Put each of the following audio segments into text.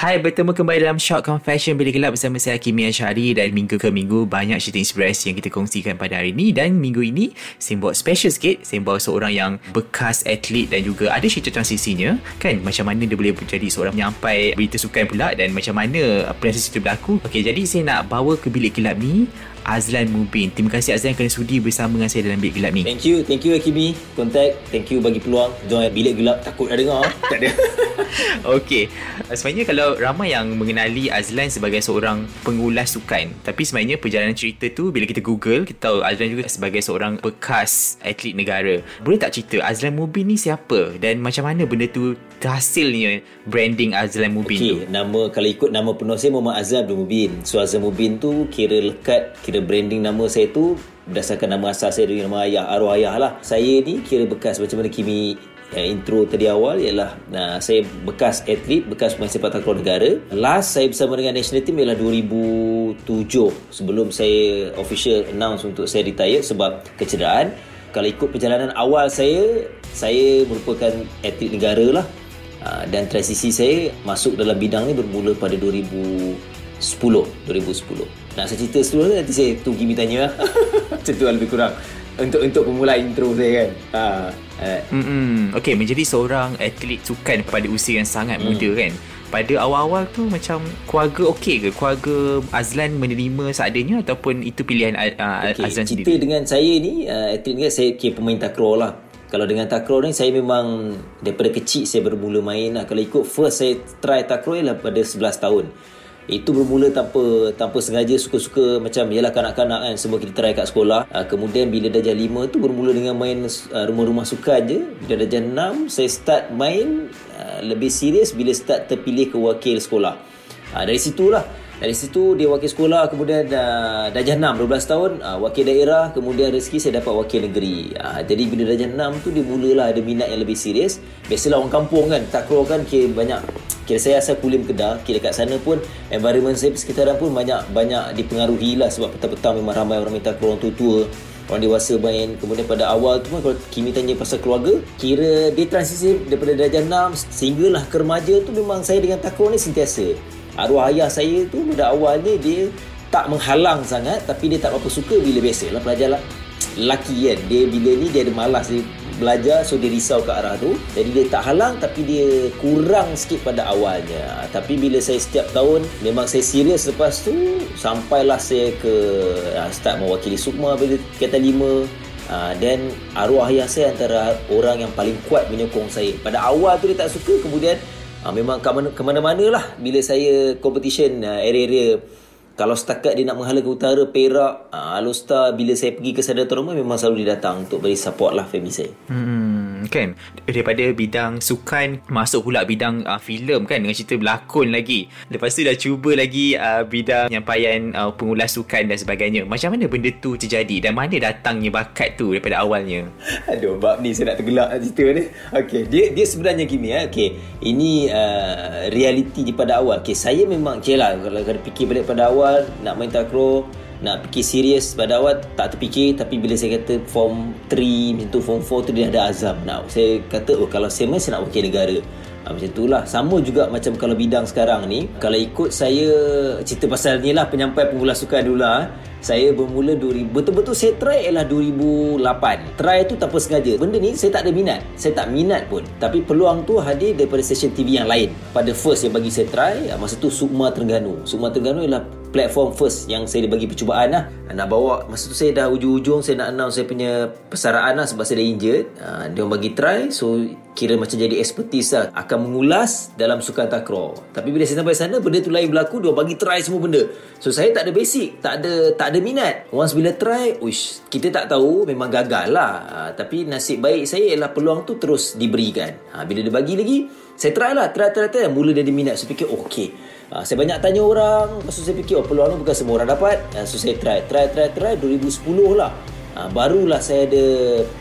Hai, bertemu kembali dalam Shock Confession. Bilik Gelap bersama saya Kimi Ashari dan minggu ke minggu banyak cerita inspirasi yang kita kongsikan pada hari ini. Dan minggu ini saya buat special sikit, saya bawa seorang yang bekas atlet dan juga ada cerita transisinya. Kan macam mana dia boleh menjadi seorang penyampai berita sukan pula dan macam mana proses itu berlaku. Okey, jadi saya nak bawa ke Bilik Gelap ni Azlan Mubin. Terima kasih Azlan kerana sudi bersama dengan saya dalam Bilik Gelap ni. Thank you, thank you Akimi. Contact, thank you bagi peluang. Join Bilik Gelap. Takut dah dengar. tak ada. Okey. Sebenarnya kalau ramai yang mengenali Azlan sebagai seorang pengulas sukan. Tapi sebenarnya perjalanan cerita tu bila kita Google, kita tahu Azlan juga sebagai seorang bekas atlet negara. Boleh tak cerita Azlan Mubin ni siapa dan macam mana benda tu terhasilnya branding Azlan Mubin okay, tu? nama kalau ikut nama penuh saya Muhammad Azlan Abdul Mubin. So Azlan Mubin tu kira lekat, kira branding nama saya tu berdasarkan nama asal saya dari nama ayah, arwah ayah lah. Saya ni kira bekas macam mana Kimi yang intro tadi awal ialah nah, saya bekas atlet, bekas pemain sepak takraw negara. Last saya bersama dengan national team ialah 2007 sebelum saya official announce untuk saya retire sebab kecederaan. Kalau ikut perjalanan awal saya, saya merupakan atlet negara lah. Ah, dan transisi saya masuk dalam bidang ni bermula pada 2010 2010 nak saya cerita seluruh nanti saya tunggu Kimi tanya lah macam tu lah lebih kurang untuk untuk pemula intro saya kan ha, eh. Hmm. Okey, menjadi seorang atlet sukan pada usia yang sangat Hmm. muda kan. Pada awal-awal tu macam keluarga okey ke? Keluarga Azlan menerima seadanya ataupun itu pilihan uh, okay. Azlan cerita sendiri? dengan saya ni uh, atlet ni saya kira pemain takraw lah kalau dengan takraw ni saya memang daripada kecil saya bermula main lah. Kalau ikut first saya try takraw ialah pada 11 tahun. Itu bermula tanpa tanpa sengaja suka-suka macam yalah kanak-kanak kan semua kita try kat sekolah. Uh, kemudian bila darjah 5 tu bermula dengan main uh, rumah-rumah sukan je. Bila darjah 6 saya start main uh, lebih serius bila start terpilih ke wakil sekolah. Uh, dari situlah dari situ dia wakil sekolah kemudian uh, darjah 6 12 tahun uh, wakil daerah kemudian rezeki saya dapat wakil negeri. Uh, jadi bila darjah 6 tu dia mulalah ada minat yang lebih serius. Biasalah orang kampung kan takraw kan kira banyak kira saya asal Kulim Kedah kira kat sana pun environment saya persekitaran pun banyak banyak dipengaruhi lah sebab petang-petang memang ramai orang main takraw orang tua-tua orang dewasa main. Kemudian pada awal tu kan kalau Kimi tanya pasal keluarga kira dia transisi daripada darjah 6 sehinggalah ke remaja tu memang saya dengan takraw ni sentiasa. Arwah ayah saya tu pada awalnya dia tak menghalang sangat tapi dia tak berapa suka bila biasalah pelajar lah lelaki kan dia bila ni dia ada malas dia belajar so dia risau ke arah tu. Jadi dia tak halang tapi dia kurang sikit pada awalnya. Tapi bila saya setiap tahun memang saya serius lepas tu sampailah saya ke uh, start mewakili Sukma bila kata lima. Uh, dan arwah ayah saya antara orang yang paling kuat menyokong saya. Pada awal tu dia tak suka kemudian uh, memang ke mana-mana lah bila saya competition uh, area-area kalau setakat dia nak menghala ke utara Perak uh, Alostar bila saya pergi ke Sadar Toroma memang selalu dia datang untuk beri support lah family saya. Hmm, kan daripada bidang sukan masuk pula bidang uh, filem kan dengan cerita berlakon lagi. Lepas tu dah cuba lagi uh, bidang penyampaian uh, pengulas sukan dan sebagainya. Macam mana benda tu terjadi dan mana datangnya bakat tu daripada awalnya? Aduh, bab ni saya nak tergelak cerita ni. Okey, dia dia sebenarnya gini eh. Okey, ini uh, realiti di pada awal. Okey, saya memang okay lah kalau kalau fikir balik pada awal nak main takraw, nak fikir serius pada awal tak terfikir. Tapi bila saya kata form 3 macam tu form 4 tu dia ada azam nak. Saya kata oh kalau saya saya nak wakil negara. Ha, macam itulah Sama juga macam kalau bidang sekarang ni Kalau ikut saya Cerita pasal ni lah Penyampai pengulas sukan dulu lah Saya bermula 2000 Betul-betul saya try ialah 2008 Try tu tanpa sengaja. Benda ni saya tak ada minat. Saya tak minat pun. Tapi peluang tu hadir daripada stesen TV yang lain. Pada first yang bagi saya try Masa tu Sukma Terengganu. Sukma Terengganu ialah platform first yang saya bagi percubaan lah. Nak bawa masa tu saya dah ujung-ujung saya nak announce saya punya persaraan lah sebab saya dah injured. Uh, dia orang bagi try so kira macam jadi expertise lah. Akan mengulas dalam sukan takraw. Tapi bila saya sampai sana benda tu lain berlaku dia orang bagi try semua benda. So saya tak ada basic tak ada tak ada minat. Once bila try uish kita tak tahu memang gagal lah. Uh, tapi nasib baik saya ialah peluang tu terus diberikan. Uh, bila dia bagi lagi saya try lah try try try. Mula dia ada minat saya fikir oh, okay uh, saya banyak tanya orang lepas tu saya fikir oh peluang ni bukan semua orang dapat. Uh, so saya try try try try 2010 lah. Uh, barulah saya ada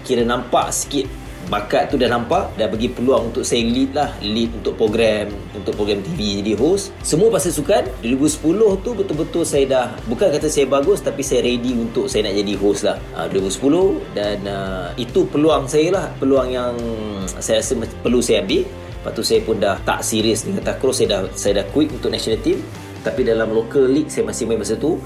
kira nampak sikit bakat tu dah nampak dah bagi peluang untuk saya lead lah lead untuk program untuk program TV jadi host. Semua pasal sukan 2010 tu betul-betul saya dah bukan kata saya bagus tapi saya ready untuk saya nak jadi host lah. Uh, 2010 dan uh, itu peluang saya lah peluang yang saya rasa perlu saya ambil Lepas tu saya pun dah tak serius dengan takraw saya dah saya dah quit untuk national team. Tapi dalam local league saya masih main masa tu.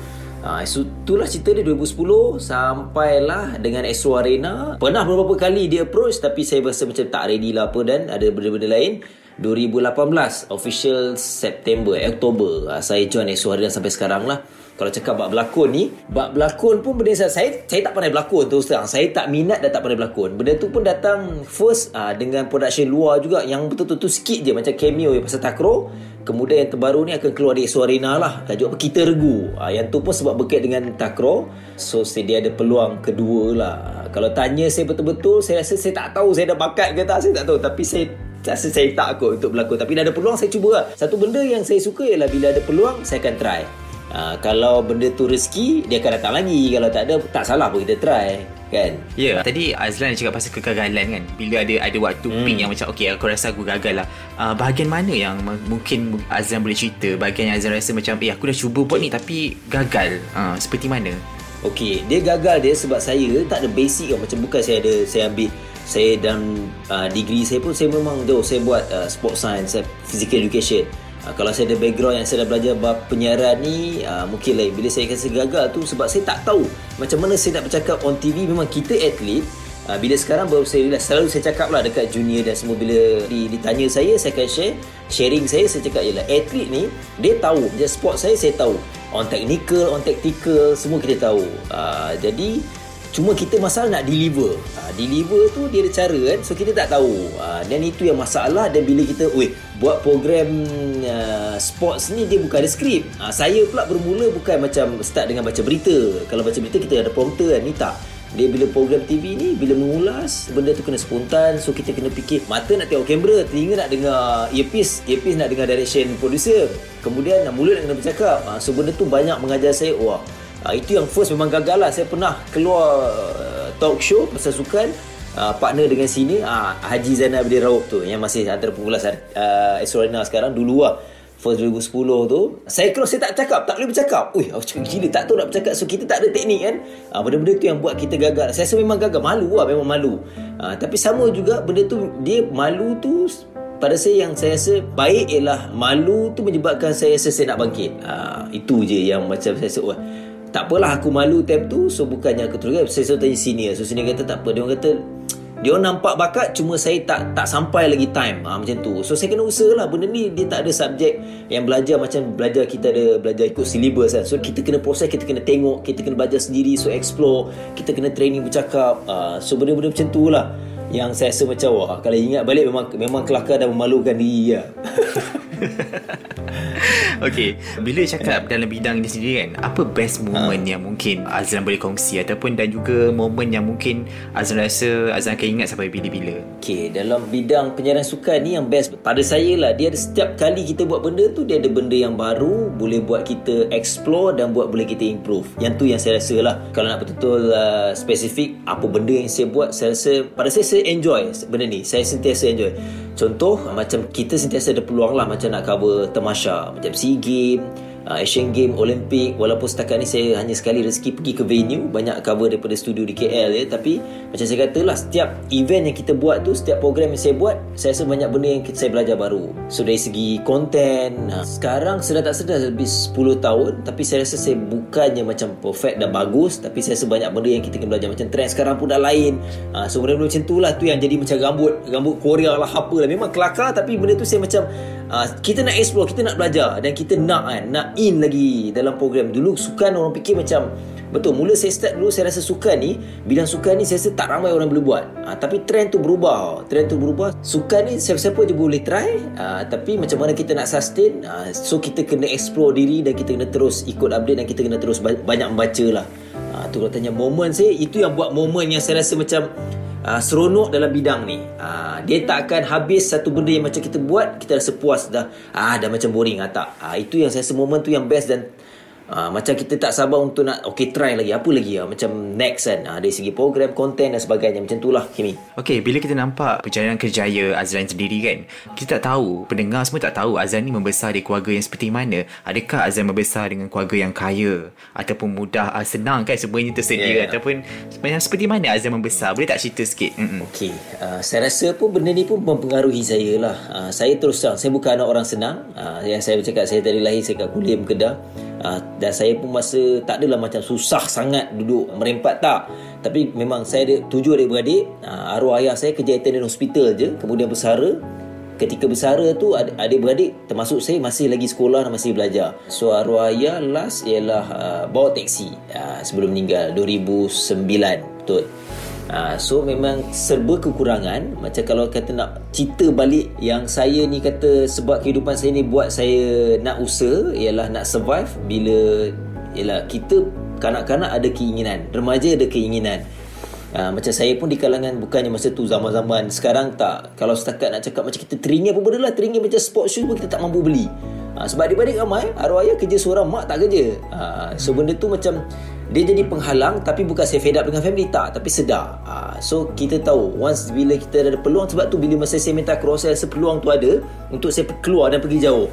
Ha, so, itulah cerita dia 2010 Sampailah dengan Astro Arena. Pernah beberapa kali dia approach Tapi saya rasa macam tak ready lah apa Dan ada benda-benda lain. 2018 Official September eh, Oktober. Ha, Saya join Astro Arena sampai sekarang lah kalau cakap bab berlakon ni bab berlakon pun benda saya saya, saya tak pandai berlakon terus terang. Saya tak minat dan tak pandai berlakon. Benda tu pun datang first uh, dengan production luar juga yang betul-betul tu sikit je. Macam cameo yang pasal takro kemudian yang terbaru ni akan keluar di Suarina lah. Tajuk apa kita regu. Uh, yang tu pun sebab berkait dengan takro. So dia ada peluang kedua lah. Kalau tanya saya betul-betul saya rasa saya tak tahu saya dah bakat ke tak saya tak tahu. Tapi saya rasa saya tak kot untuk berlakon. Tapi dah ada peluang saya cuba lah. Satu benda yang saya suka ialah bila ada peluang saya akan try Uh, kalau benda tu rezeki dia akan datang lagi kalau tak ada tak salah pun kita try kan ya yeah. tadi Azlan cakap pasal kegagalan kan bila ada ada waktu hmm. pink yang macam okey aku rasa aku gagal lah uh, bahagian mana yang mungkin Azlan boleh cerita bahagian yang Azlan rasa macam eh aku dah cuba buat ni tapi gagal uh, seperti mana Okey, dia gagal dia sebab saya tak ada basic kan macam bukan saya ada saya ambil saya dalam uh, degree saya pun saya memang jauh saya buat uh, sport science, physical education. Uh, kalau saya ada background yang saya dah belajar bab penyiaran ni uh, mungkin lain. Bila saya rasa gagal tu sebab saya tak tahu macam mana saya nak bercakap on TV memang kita atlet uh, bila sekarang baru saya realize selalu saya cakap lah dekat junior dan semua bila ditanya saya saya akan share. Sharing saya saya cakap ialah atlet ni dia tahu. Je sport saya saya tahu. On technical on tactical semua kita tahu. Uh, jadi Cuma kita masalah nak deliver. Ha, Deliver tu dia ada cara kan So kita tak tahu. Ha, Dan itu yang masalah Dan bila kita Weh buat program uh, Sports ni dia bukan ada skrip ha, Saya pula bermula bukan macam Start dengan baca berita. Kalau baca berita kita ada prompter kan Ni tak. Dia bila program TV ni Bila mengulas Benda tu kena spontan So kita kena fikir Mata nak tengok kamera Telinga nak dengar earpiece Earpiece nak dengar direction producer Kemudian nak mulut nak kena bercakap. Ha, So benda tu banyak mengajar saya Wah Uh, itu yang first memang gagal lah. Saya pernah keluar uh, talk show pasal sukan. Uh, partner dengan sini uh, Haji Zainal Abdul Raub tu yang masih antara pengulas uh, Esrona sekarang dulu lah. First 2010 tu saya keluar saya tak cakap tak boleh bercakap. Ui aku cakap gila tak tahu nak bercakap. So kita tak ada teknik kan. Uh, benda-benda tu yang buat kita gagal. Saya rasa memang gagal. Malu lah memang malu. Uh, tapi sama juga benda tu dia malu tu pada saya yang saya rasa baik ialah malu tu menyebabkan saya rasa saya nak bangkit. Uh, itu je yang macam saya rasa oh, tak apalah aku malu time tu so bukannya aku terus. Saya selalu tanya senior so senior kata tak apa. Dia kata dia nampak bakat cuma saya tak tak sampai lagi time. Ha, macam tu. So saya kena usaha lah benda ni dia tak ada subjek yang belajar macam belajar kita ada belajar ikut syllabus kan. So kita kena proses kita kena tengok kita kena belajar sendiri so explore. Kita kena training bercakap. Uh, so benda-benda macam tu lah yang saya rasa macam wah kalau ingat balik memang memang kelakar dan memalukan diri ya. Okay Bila cakap dalam bidang ni sendiri kan Apa best moment ha. yang mungkin Azlan boleh kongsi Ataupun dan juga Moment yang mungkin Azlan rasa Azlan akan ingat sampai bila-bila? Okay Dalam bidang penyiaran sukan ni Yang best. Pada saya lah Dia ada setiap kali kita buat benda tu Dia ada benda yang baru Boleh buat kita explore Dan buat boleh kita improve. Yang tu yang saya rasa lah. Kalau nak betul-betul uh, spesifik Apa benda yang saya buat Saya rasa Pada saya saya enjoy benda ni. Saya sentiasa enjoy. Contoh Macam kita sentiasa ada peluang lah Macam nak cover Temasha Macam SEA Game uh, Asian Game, Olympic. Walaupun setakat ni saya hanya sekali rezeki pergi ke venue banyak cover daripada studio di KL ya. Tapi macam saya kata lah setiap event yang kita buat tu setiap program yang saya buat saya rasa banyak benda yang saya belajar baru. So dari segi konten uh, sekarang sedar tak sedar lebih 10 tahun. Tapi saya rasa saya bukannya macam perfect dan bagus. Tapi saya rasa banyak benda yang kita kena belajar. Macam trend sekarang pun dah lain. Uh, so benda-benda macam tu lah tu yang jadi macam rambut rambut Korea lah apa lah. Memang kelakar tapi benda tu saya macam uh, kita nak explore kita nak belajar dan kita nak kan nak in lagi dalam program. Dulu sukan orang fikir macam betul mula saya start dulu saya rasa sukan ni bidang sukan ni saya rasa tak ramai orang boleh buat. Uh, tapi trend tu berubah. Trend tu berubah. Sukan ni siapa-siapa je boleh try uh, tapi macam mana kita nak sustain uh, so kita kena explore diri dan kita kena terus ikut update dan kita kena terus banyak membaca lah. Uh, tu kalau tanya moment saya itu yang buat moment yang saya rasa macam uh, seronok dalam bidang ni. Uh, dia tak akan habis satu benda yang macam kita buat, kita rasa puas dah. Ah dah macam boring ah tak. Uh, itu yang saya rasa momen tu yang best dan Uh, macam kita tak sabar untuk nak Okay try lagi. Apa lagi? Ya? Macam next kan? Uh, Dari segi program Konten dan sebagainya. Macam itulah Kimi. Okay bila kita nampak Perjalanan kerjaya Azlan sendiri kan Kita tak tahu Pendengar semua tak tahu Azlan ni membesar Di keluarga yang seperti mana. Adakah Azlan membesar Dengan keluarga yang kaya? Ataupun mudah uh, Senang kan Semuanya tersedia yeah. Ataupun sebenarnya Seperti mana Azlan membesar? Boleh tak cerita sikit? Mm-mm. Okay uh, Saya rasa pun Benda ni pun mempengaruhi saya lah. Uh, Saya terus terang Saya bukan anak orang senang. Uh, Yang saya bercakap Saya dari lahir Saya kat kuliah Kedah. Uh, dan saya pun masa tak adalah macam susah sangat duduk merempat tak. Tapi memang saya ada tujuh adik-beradik. Uh, arwah ayah saya kerja attendant hospital je kemudian bersara. Ketika bersara tu adik-beradik termasuk saya masih lagi sekolah dan masih belajar. So arwah ayah last ialah uh, bawa teksi uh, sebelum meninggal 2009 betul Ha, so memang serba kekurangan. Macam kalau kata nak cerita balik Yang saya ni kata Sebab kehidupan saya ni buat saya nak usaha Ialah nak survive Bila Ialah kita Kanak-kanak ada keinginan Remaja ada keinginan. Ha, Macam saya pun di kalangan Bukannya masa tu zaman-zaman Sekarang tak. Kalau setakat nak cakap Macam kita teringin pun benda lah Teringin macam sport shoes pun kita tak mampu beli. Ha, Sebab adik-adik ramai Arwah ayah kerja seorang Mak tak kerja. Ha, So benda tu macam dia jadi penghalang tapi bukan saya fed up dengan family. Tak tapi sedar. Uh, so kita tahu once bila kita ada peluang sebab tu bila masa saya minta cross peluang tu ada untuk saya keluar dan pergi jauh.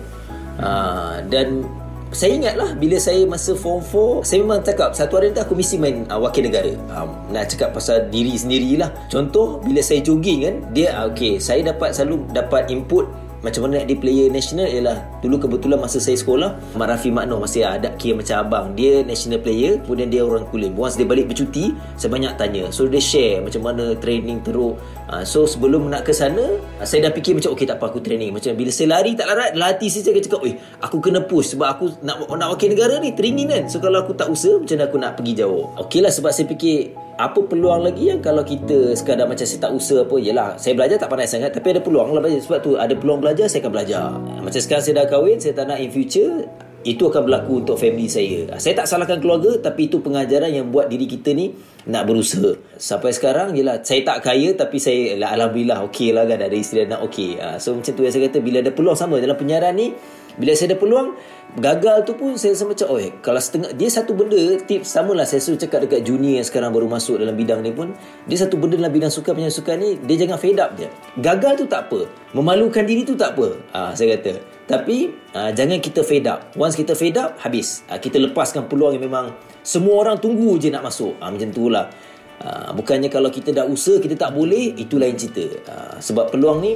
Uh, dan saya ingat lah bila saya masa form 4 saya memang cakap satu hari nanti aku mesti main uh, wakil negara. Um, nak cakap pasal diri sendirilah. Contoh bila saya jogging kan dia uh, okay saya dapat selalu dapat input macam mana di player national ialah dulu kebetulan masa saya sekolah Mak Rafi Makno masih ada kira macam abang. Dia national player kemudian dia orang kulim once dia balik bercuti saya banyak tanya. So dia share macam mana training teruk. Uh, so sebelum nak ke sana uh, saya dah fikir macam okey tak apa aku training. Macam bila saya lari tak larat latih saya cakap cakap aku kena push sebab aku nak nak wakil negara ni training kan. So kalau aku tak usaha macam mana aku nak pergi jauh? Okey lah sebab saya fikir apa peluang lagi yang kalau kita sekadar macam saya tak usaha apa yalah saya belajar tak pandai sangat tapi ada peluang lah belajar. Sebab tu ada peluang belajar saya akan belajar. Macam sekarang saya dah kahwin saya tak nak in future itu akan berlaku untuk family saya. Saya tak salahkan keluarga tapi itu pengajaran yang buat diri kita ni nak berusaha. Sampai sekarang yalah saya tak kaya tapi saya alhamdulillah okey lah kan ada isteri dan anak okey. Ah, so macam tu yang saya kata bila ada peluang sama dalam penyiaran ni bila saya ada peluang gagal tu pun saya rasa macam oh kalau setengah dia satu benda tips samalah saya suruh cakap dekat junior yang sekarang baru masuk dalam bidang ni pun dia satu benda dalam bidang sukan penyanyi sukan ni dia jangan fed up je gagal tu tak apa. Memalukan diri tu tak apa. Ah saya kata. Tapi ah, jangan kita fed up. Once kita fed up habis. Ah, kita lepaskan peluang yang memang semua orang tunggu je nak masuk. Ah, macam tu lah. Ah, bukannya kalau kita dah usaha kita tak boleh itu lain cerita. Ah, sebab peluang ni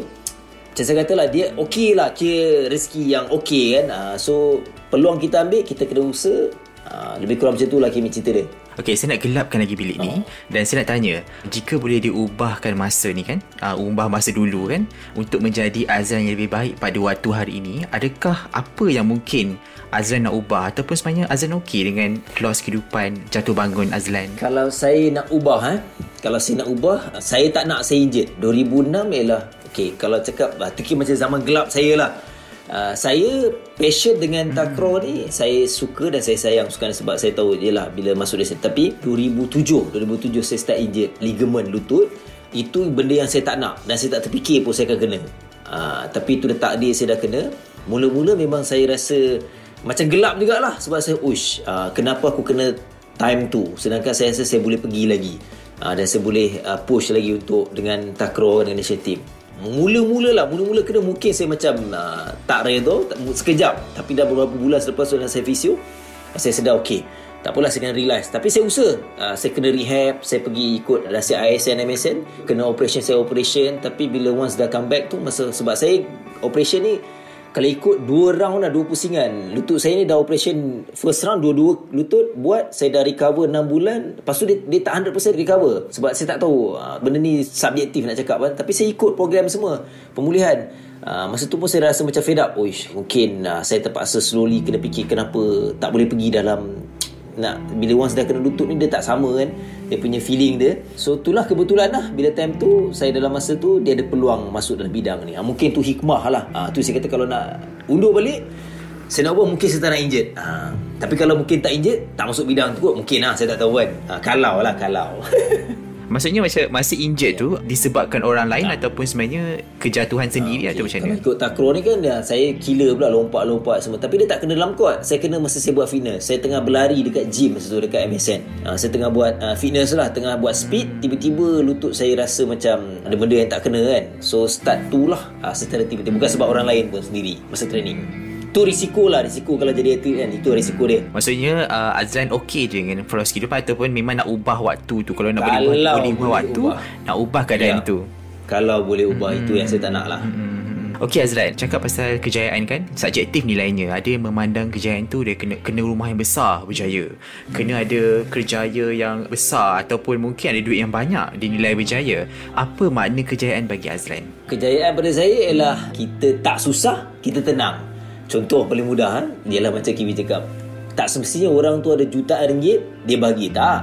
macam saya kata lah Dia okey lah Kira rezeki yang okey kan. Uh, So Peluang kita ambil Kita kena usaha. Uh, Lebih kurang macam tu lah Kimi cerita dia. Okay, saya nak gelapkan lagi bilik ni. Uh dan saya nak tanya, jika boleh diubahkan masa ni kan, uh, ubah masa dulu kan, untuk menjadi Azran yang lebih baik pada waktu hari ini, adakah apa yang mungkin Azlan nak ubah? Ataupun sebenarnya Azlan okey dengan loss kehidupan jatuh bangun Azlan? Kalau saya nak ubah, eh, kalau saya nak ubah, saya tak nak saya injet. 2006 ialah Okay, kalau cakap uh, tu kira macam zaman gelap saya lah. Uh, saya passion dengan takraw ni. Saya suka dan saya sayang sukan sebab saya tahu je lah bila masuk dia. Tapi 2007 2007 saya start injet ligament lutut. Itu benda yang saya tak nak dan saya tak terfikir pun saya akan kena. Uh, tapi itu dah takdir saya dah kena. Mula-mula memang saya rasa macam gelap jugalah sebab saya ush uh, kenapa aku kena time tu? Sedangkan saya rasa saya boleh pergi lagi. Uh, dan saya boleh uh, push lagi untuk dengan takraw dengan national team Mula-mula lah Mula-mula kena mungkin saya macam uh, Tak redha tak, Sekejap. Tapi dah beberapa bulan selepas tu saya fisio Saya sedar okey. Tak apalah saya kena realize Tapi saya usaha. Uh, Saya kena rehab Saya pergi ikut Rasa ISN MSN Kena operation saya operation. Tapi bila once dah come back tu masa Sebab saya Operation ni kalau ikut dua round lah dua pusingan. Lutut saya ni dah operation first round dua-dua lutut buat saya dah recover 6 bulan. Lepas tu dia, dia tak 100% recover. Sebab saya tak tahu uh, benda ni subjektif nak cakap kan. Tapi saya ikut program semua pemulihan. Uh, masa tu pun saya rasa macam fed up. Uish, mungkin uh, saya terpaksa slowly kena fikir kenapa tak boleh pergi dalam nak bila once dah kena lutut ni dia tak sama kan? Dia punya feeling dia. So itulah kebetulan lah. Bila time tu saya dalam masa tu dia ada peluang masuk dalam bidang ni. Ha, mungkin tu hikmah lah. Ha, tu saya kata kalau nak undur balik saya nak buat mungkin saya tak nak injet ha, tapi kalau mungkin tak injet tak masuk bidang tu kot mungkin lah. Saya tak tahu kan. Ha, kalau lah kalau Maksudnya macam masih injured tu disebabkan orang lain tak. ataupun sebenarnya kejatuhan sendiri okay. atau macam mana? Kalau ikut takraw ni kan ya, saya killer pula lompat-lompat semua. Tapi dia tak kena dalam kot. Saya kena masa saya buat fitness. Saya tengah berlari dekat gym masa tu dekat MSN. Uh, saya tengah buat uh, fitness lah. Tengah buat speed. Tiba-tiba lutut saya rasa macam ada benda yang tak kena kan. So start tu lah. Uh, secara tiba-tiba. Bukan sebab orang lain pun sendiri masa training tu risiko lah risiko kalau jadi atlet kan itu risiko dia maksudnya uh, Azlan okey je dengan filosofi hidup ataupun memang nak ubah waktu tu kalau nak kalau boleh ubah, boleh ubah waktu ubah. nak ubah keadaan ya. tu kalau boleh ubah hmm. itu yang saya tak nak lah hmm. Okey Azlan, cakap pasal kejayaan kan, subjektif nilainya. Ada yang memandang kejayaan tu dia kena kena rumah yang besar berjaya. Kena ada kerjaya yang besar ataupun mungkin ada duit yang banyak dinilai berjaya. Apa makna kejayaan bagi Azlan? Kejayaan pada saya ialah kita tak susah, kita tenang. Contoh paling mudah ha? Ialah macam Kimi cakap. Tak semestinya orang tu ada jutaan ringgit Dia bagi Tak?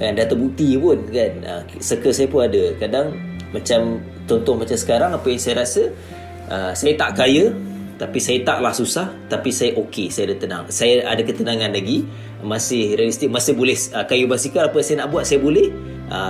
Kan, Dah terbukti pun kan? Ha, Circle saya pun ada. Kadang Macam Contoh macam sekarang Apa yang saya rasa uh, Saya tak kaya Tapi saya taklah susah Tapi saya okey Saya ada tenang. Saya ada ketenangan lagi Masih realistik Masih boleh uh, Kayu basikal Apa saya nak buat Saya boleh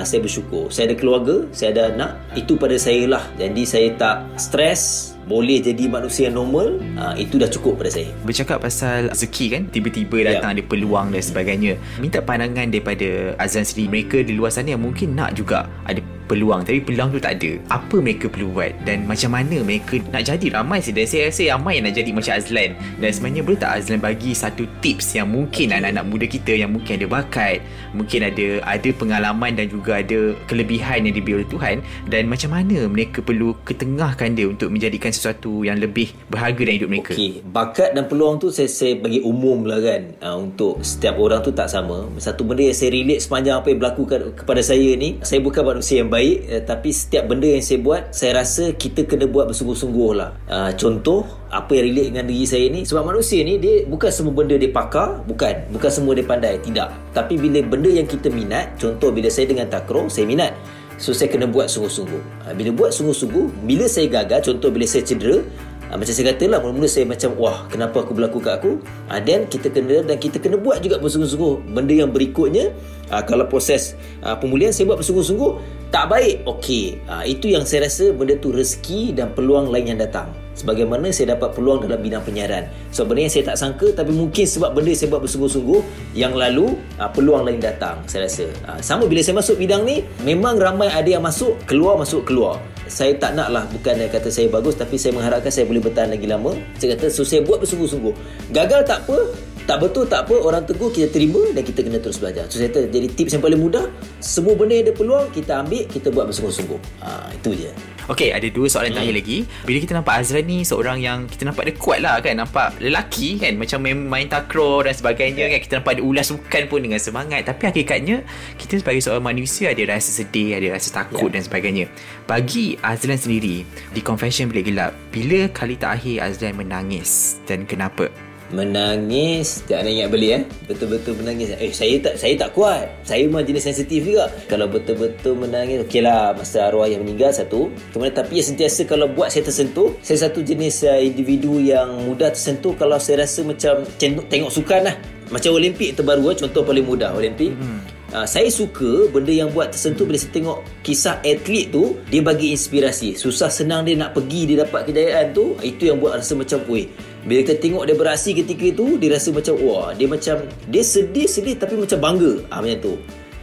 Saya bersyukur. Saya ada keluarga Saya ada anak Itu pada saya lah. Jadi saya tak Stress boleh jadi manusia yang normal uh, itu dah cukup pada saya bercakap pasal rezeki kan tiba-tiba ya. datang yeah. ada peluang dan sebagainya minta pandangan daripada Azan sendiri mereka di luar sana yang mungkin nak juga ada peluang. Tapi peluang tu tak ada. Apa mereka perlu buat? Dan macam mana mereka nak jadi? Ramai sih. Dan saya rasa ramai yang nak jadi macam Azlan. Dan sebenarnya boleh tak Azlan bagi satu tips yang mungkin okay. anak-anak muda kita yang mungkin ada bakat mungkin ada ada pengalaman dan juga ada kelebihan yang diberi oleh Tuhan. Dan macam mana mereka perlu ketengahkan dia untuk menjadikan sesuatu yang lebih berharga dalam hidup mereka? Okay. bakat dan peluang tu saya, saya bagi umum lah kan. Uh, untuk setiap orang tu tak sama. Satu benda yang saya relate sepanjang apa yang berlaku kepada saya ni saya bukan manusia yang baik eh, tapi setiap benda yang saya buat saya rasa kita kena buat bersungguh-sungguh lah. Uh, contoh apa yang relate dengan diri saya ni sebab manusia ni dia bukan semua benda dia pakar bukan. Bukan semua dia pandai tidak. Tapi bila benda yang kita minat contoh bila saya dengan takro saya minat. So saya kena buat sungguh-sungguh. Uh, bila buat sungguh-sungguh bila saya gagal contoh bila saya cedera Ha, macam saya kata lah Mula-mula saya macam Wah kenapa aku berlaku kat aku? Ha, Then kita kena Dan kita kena buat juga bersungguh-sungguh Benda yang berikutnya. Ha, Kalau proses ha, pemulihan Saya buat bersungguh-sungguh Tak baik. Okey ha, Itu yang saya rasa Benda tu rezeki Dan peluang lain yang datang. Sebagaimana saya dapat peluang dalam bidang penyiaran. So benda yang saya tak sangka Tapi mungkin sebab benda saya buat bersungguh-sungguh Yang lalu uh, peluang lain datang Saya rasa. Uh, Sama bila saya masuk bidang ni Memang ramai ada yang masuk Keluar masuk keluar Saya tak nak lah Bukan yang kata saya bagus Tapi saya mengharapkan saya boleh bertahan lagi lama Saya kata so saya buat bersungguh-sungguh Gagal tak apa tak betul tak apa orang tegur kita terima dan kita kena terus belajar. So saya kata jadi tips yang paling mudah semua benda yang ada peluang kita ambil kita buat bersungguh-sungguh. Ha, itu je. Okay, ada dua soalan hmm. terakhir lagi. Bila kita nampak Azran ni seorang yang kita nampak dia kuat lah kan. Nampak lelaki kan. Macam main, main takraw dan sebagainya yeah. kan. Kita nampak dia ulas sukan pun dengan semangat. Tapi hakikatnya, kita sebagai seorang manusia ada rasa sedih, ada rasa takut yeah. dan sebagainya. Bagi Azlan sendiri, di confession bilik gelap, bila kali terakhir Azlan menangis dan kenapa? Menangis tak nak ingat beli eh. Betul-betul menangis. Eh saya tak saya tak kuat. Saya memang jenis sensitif juga. Kalau betul-betul menangis okeylah masa arwah yang meninggal satu. Kemudian tapi yang sentiasa kalau buat saya tersentuh saya satu jenis uh, individu yang mudah tersentuh kalau saya rasa macam tengok, tengok sukan lah. Macam Olimpik terbaru eh, contoh paling mudah Olimpik. Hmm. Uh, saya suka benda yang buat tersentuh bila saya tengok kisah atlet tu dia bagi inspirasi. Susah senang dia nak pergi dia dapat kejayaan tu itu yang buat rasa macam weh bila kita tengok dia beraksi ketika itu dia rasa macam wah dia macam dia sedih sedih tapi macam bangga. Ah macam tu.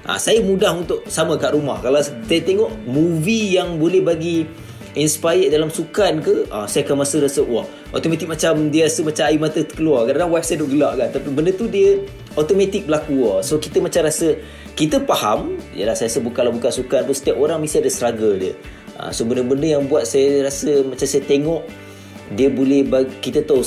Ah saya mudah untuk sama kat rumah. Kalau saya tengok movie yang boleh bagi inspired dalam sukan ke ah saya akan masa rasa wah automatik macam dia rasa macam air mata terkeluar. Kadang-kadang wife saya duk gelak kan tapi benda tu dia automatik berlaku wah. So kita macam rasa kita faham yalah saya rasa bukanlah bukan sukan pun setiap orang mesti ada struggle dia. Ah so benda-benda yang buat saya rasa macam saya tengok dia boleh bagi, kita tahu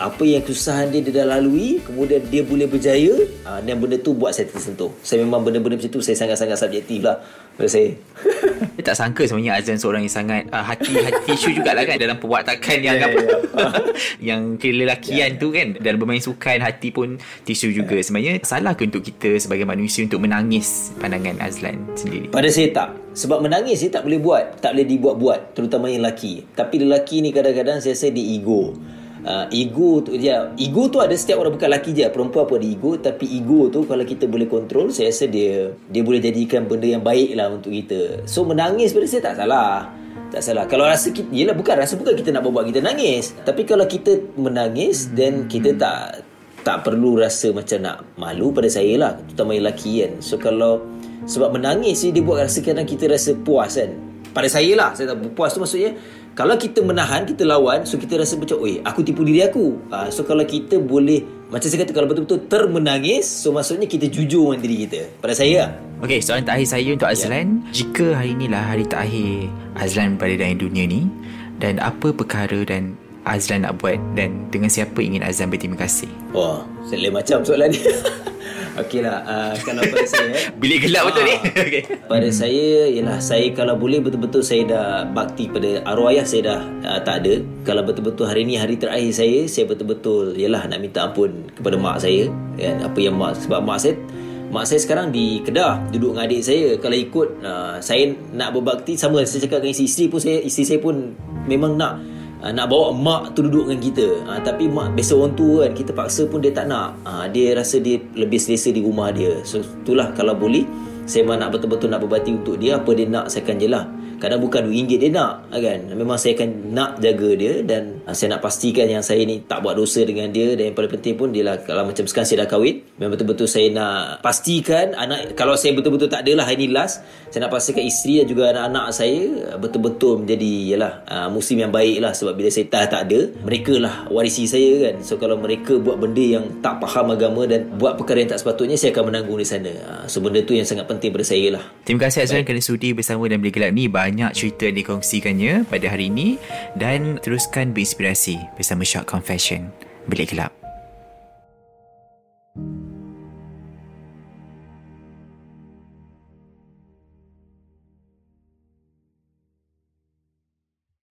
apa yang kesusahan dia dia dah lalui kemudian dia boleh berjaya uh, dan benda tu buat saya tersentuh. Saya memang benda-benda macam tu saya sangat-sangat subjektif lah pada saya. Dia tak sangka sebenarnya Azlan seorang yang sangat uh, hati hati isu jugalah kan dalam perwatakan yang Ya, apa ya, yang kelelakian tu kan. Dalam bermain sukan hati pun tisu juga. Sebenarnya salah ke untuk kita sebagai manusia untuk menangis pandangan Azlan sendiri? Pada saya tak. Sebab menangis dia tak boleh buat. Tak boleh dibuat-buat Terutama yang lelaki. Tapi lelaki ni kadang-kadang saya rasa dia ego uh, Ego tu dia Ego tu ada setiap orang bukan lelaki je. Perempuan pun ada ego Tapi ego tu kalau kita boleh kontrol Saya rasa dia Dia boleh jadikan benda yang baik lah untuk kita. So menangis pada saya tak salah. Tak salah. Kalau rasa kita Yelah bukan Rasa bukan kita nak buat kita nangis. Tapi kalau kita menangis Then kita tak Tak perlu rasa macam nak Malu pada saya lah Terutama lelaki kan. So kalau Sebab menangis Dia buat rasa kadang kita rasa puas kan. Pada saya lah Saya tak puas tu maksudnya Kalau kita menahan Kita lawan So kita rasa macam Oi aku tipu diri aku ha, So kalau kita boleh Macam saya kata Kalau betul-betul termenangis So maksudnya kita jujur dengan diri kita Pada saya lah Okey, soalan terakhir saya untuk Azlan. Yeah. Jika hari inilah hari terakhir Azlan berada dalam dunia ni dan apa perkara dan Azlan nak buat dan dengan siapa ingin Azlan berterima kasih? Wah Lain macam soalan ni Okey lah uh, Kalau pada saya eh, Bilik gelap betul ni? Okey. Pada hmm. saya Ialah saya kalau boleh Betul-betul saya dah Bakti pada arwah ayah Saya dah uh, tak ada Kalau betul-betul hari ni Hari terakhir saya Saya betul-betul Ialah nak minta ampun Kepada mak saya ya, Apa yang mak Sebab mak saya Mak saya sekarang di Kedah Duduk dengan adik saya Kalau ikut uh, Saya nak berbakti Sama saya cakap dengan isteri pun saya, Isteri saya pun Memang nak uh, Nak bawa mak tu duduk dengan kita. Uh, Tapi mak Biasa orang tua kan Kita paksa pun dia tak nak. Uh, Dia rasa dia Lebih selesa di rumah dia. So itulah Kalau boleh Saya memang nak betul-betul Nak berbakti untuk dia. Apa dia nak Saya akan je lah Kadang bukan RM2 dia nak kan? Memang saya akan nak jaga dia Dan uh, saya nak pastikan yang saya ni Tak buat dosa dengan dia. Dan yang paling penting pun Dia lah Kalau macam sekarang saya dah kahwin Memang betul-betul saya nak Pastikan anak Kalau saya betul-betul tak ada lah Hari ni last Saya nak pastikan isteri Dan juga anak-anak saya uh, Betul-betul menjadi Yalah uh, Muslim yang baik lah. Sebab bila saya dah tak ada Mereka lah warisi saya kan? So kalau mereka buat benda yang Tak faham agama Dan buat perkara yang tak sepatutnya Saya akan menanggung di sana. Uh, So benda tu yang sangat penting pada saya lah. Terima kasih Azlan kerana sudi bersama dan Bilik Gelap ni banyak cerita yang dikongsikannya pada hari ini dan teruskan berinspirasi bersama Shock Confession Bilik Gelap.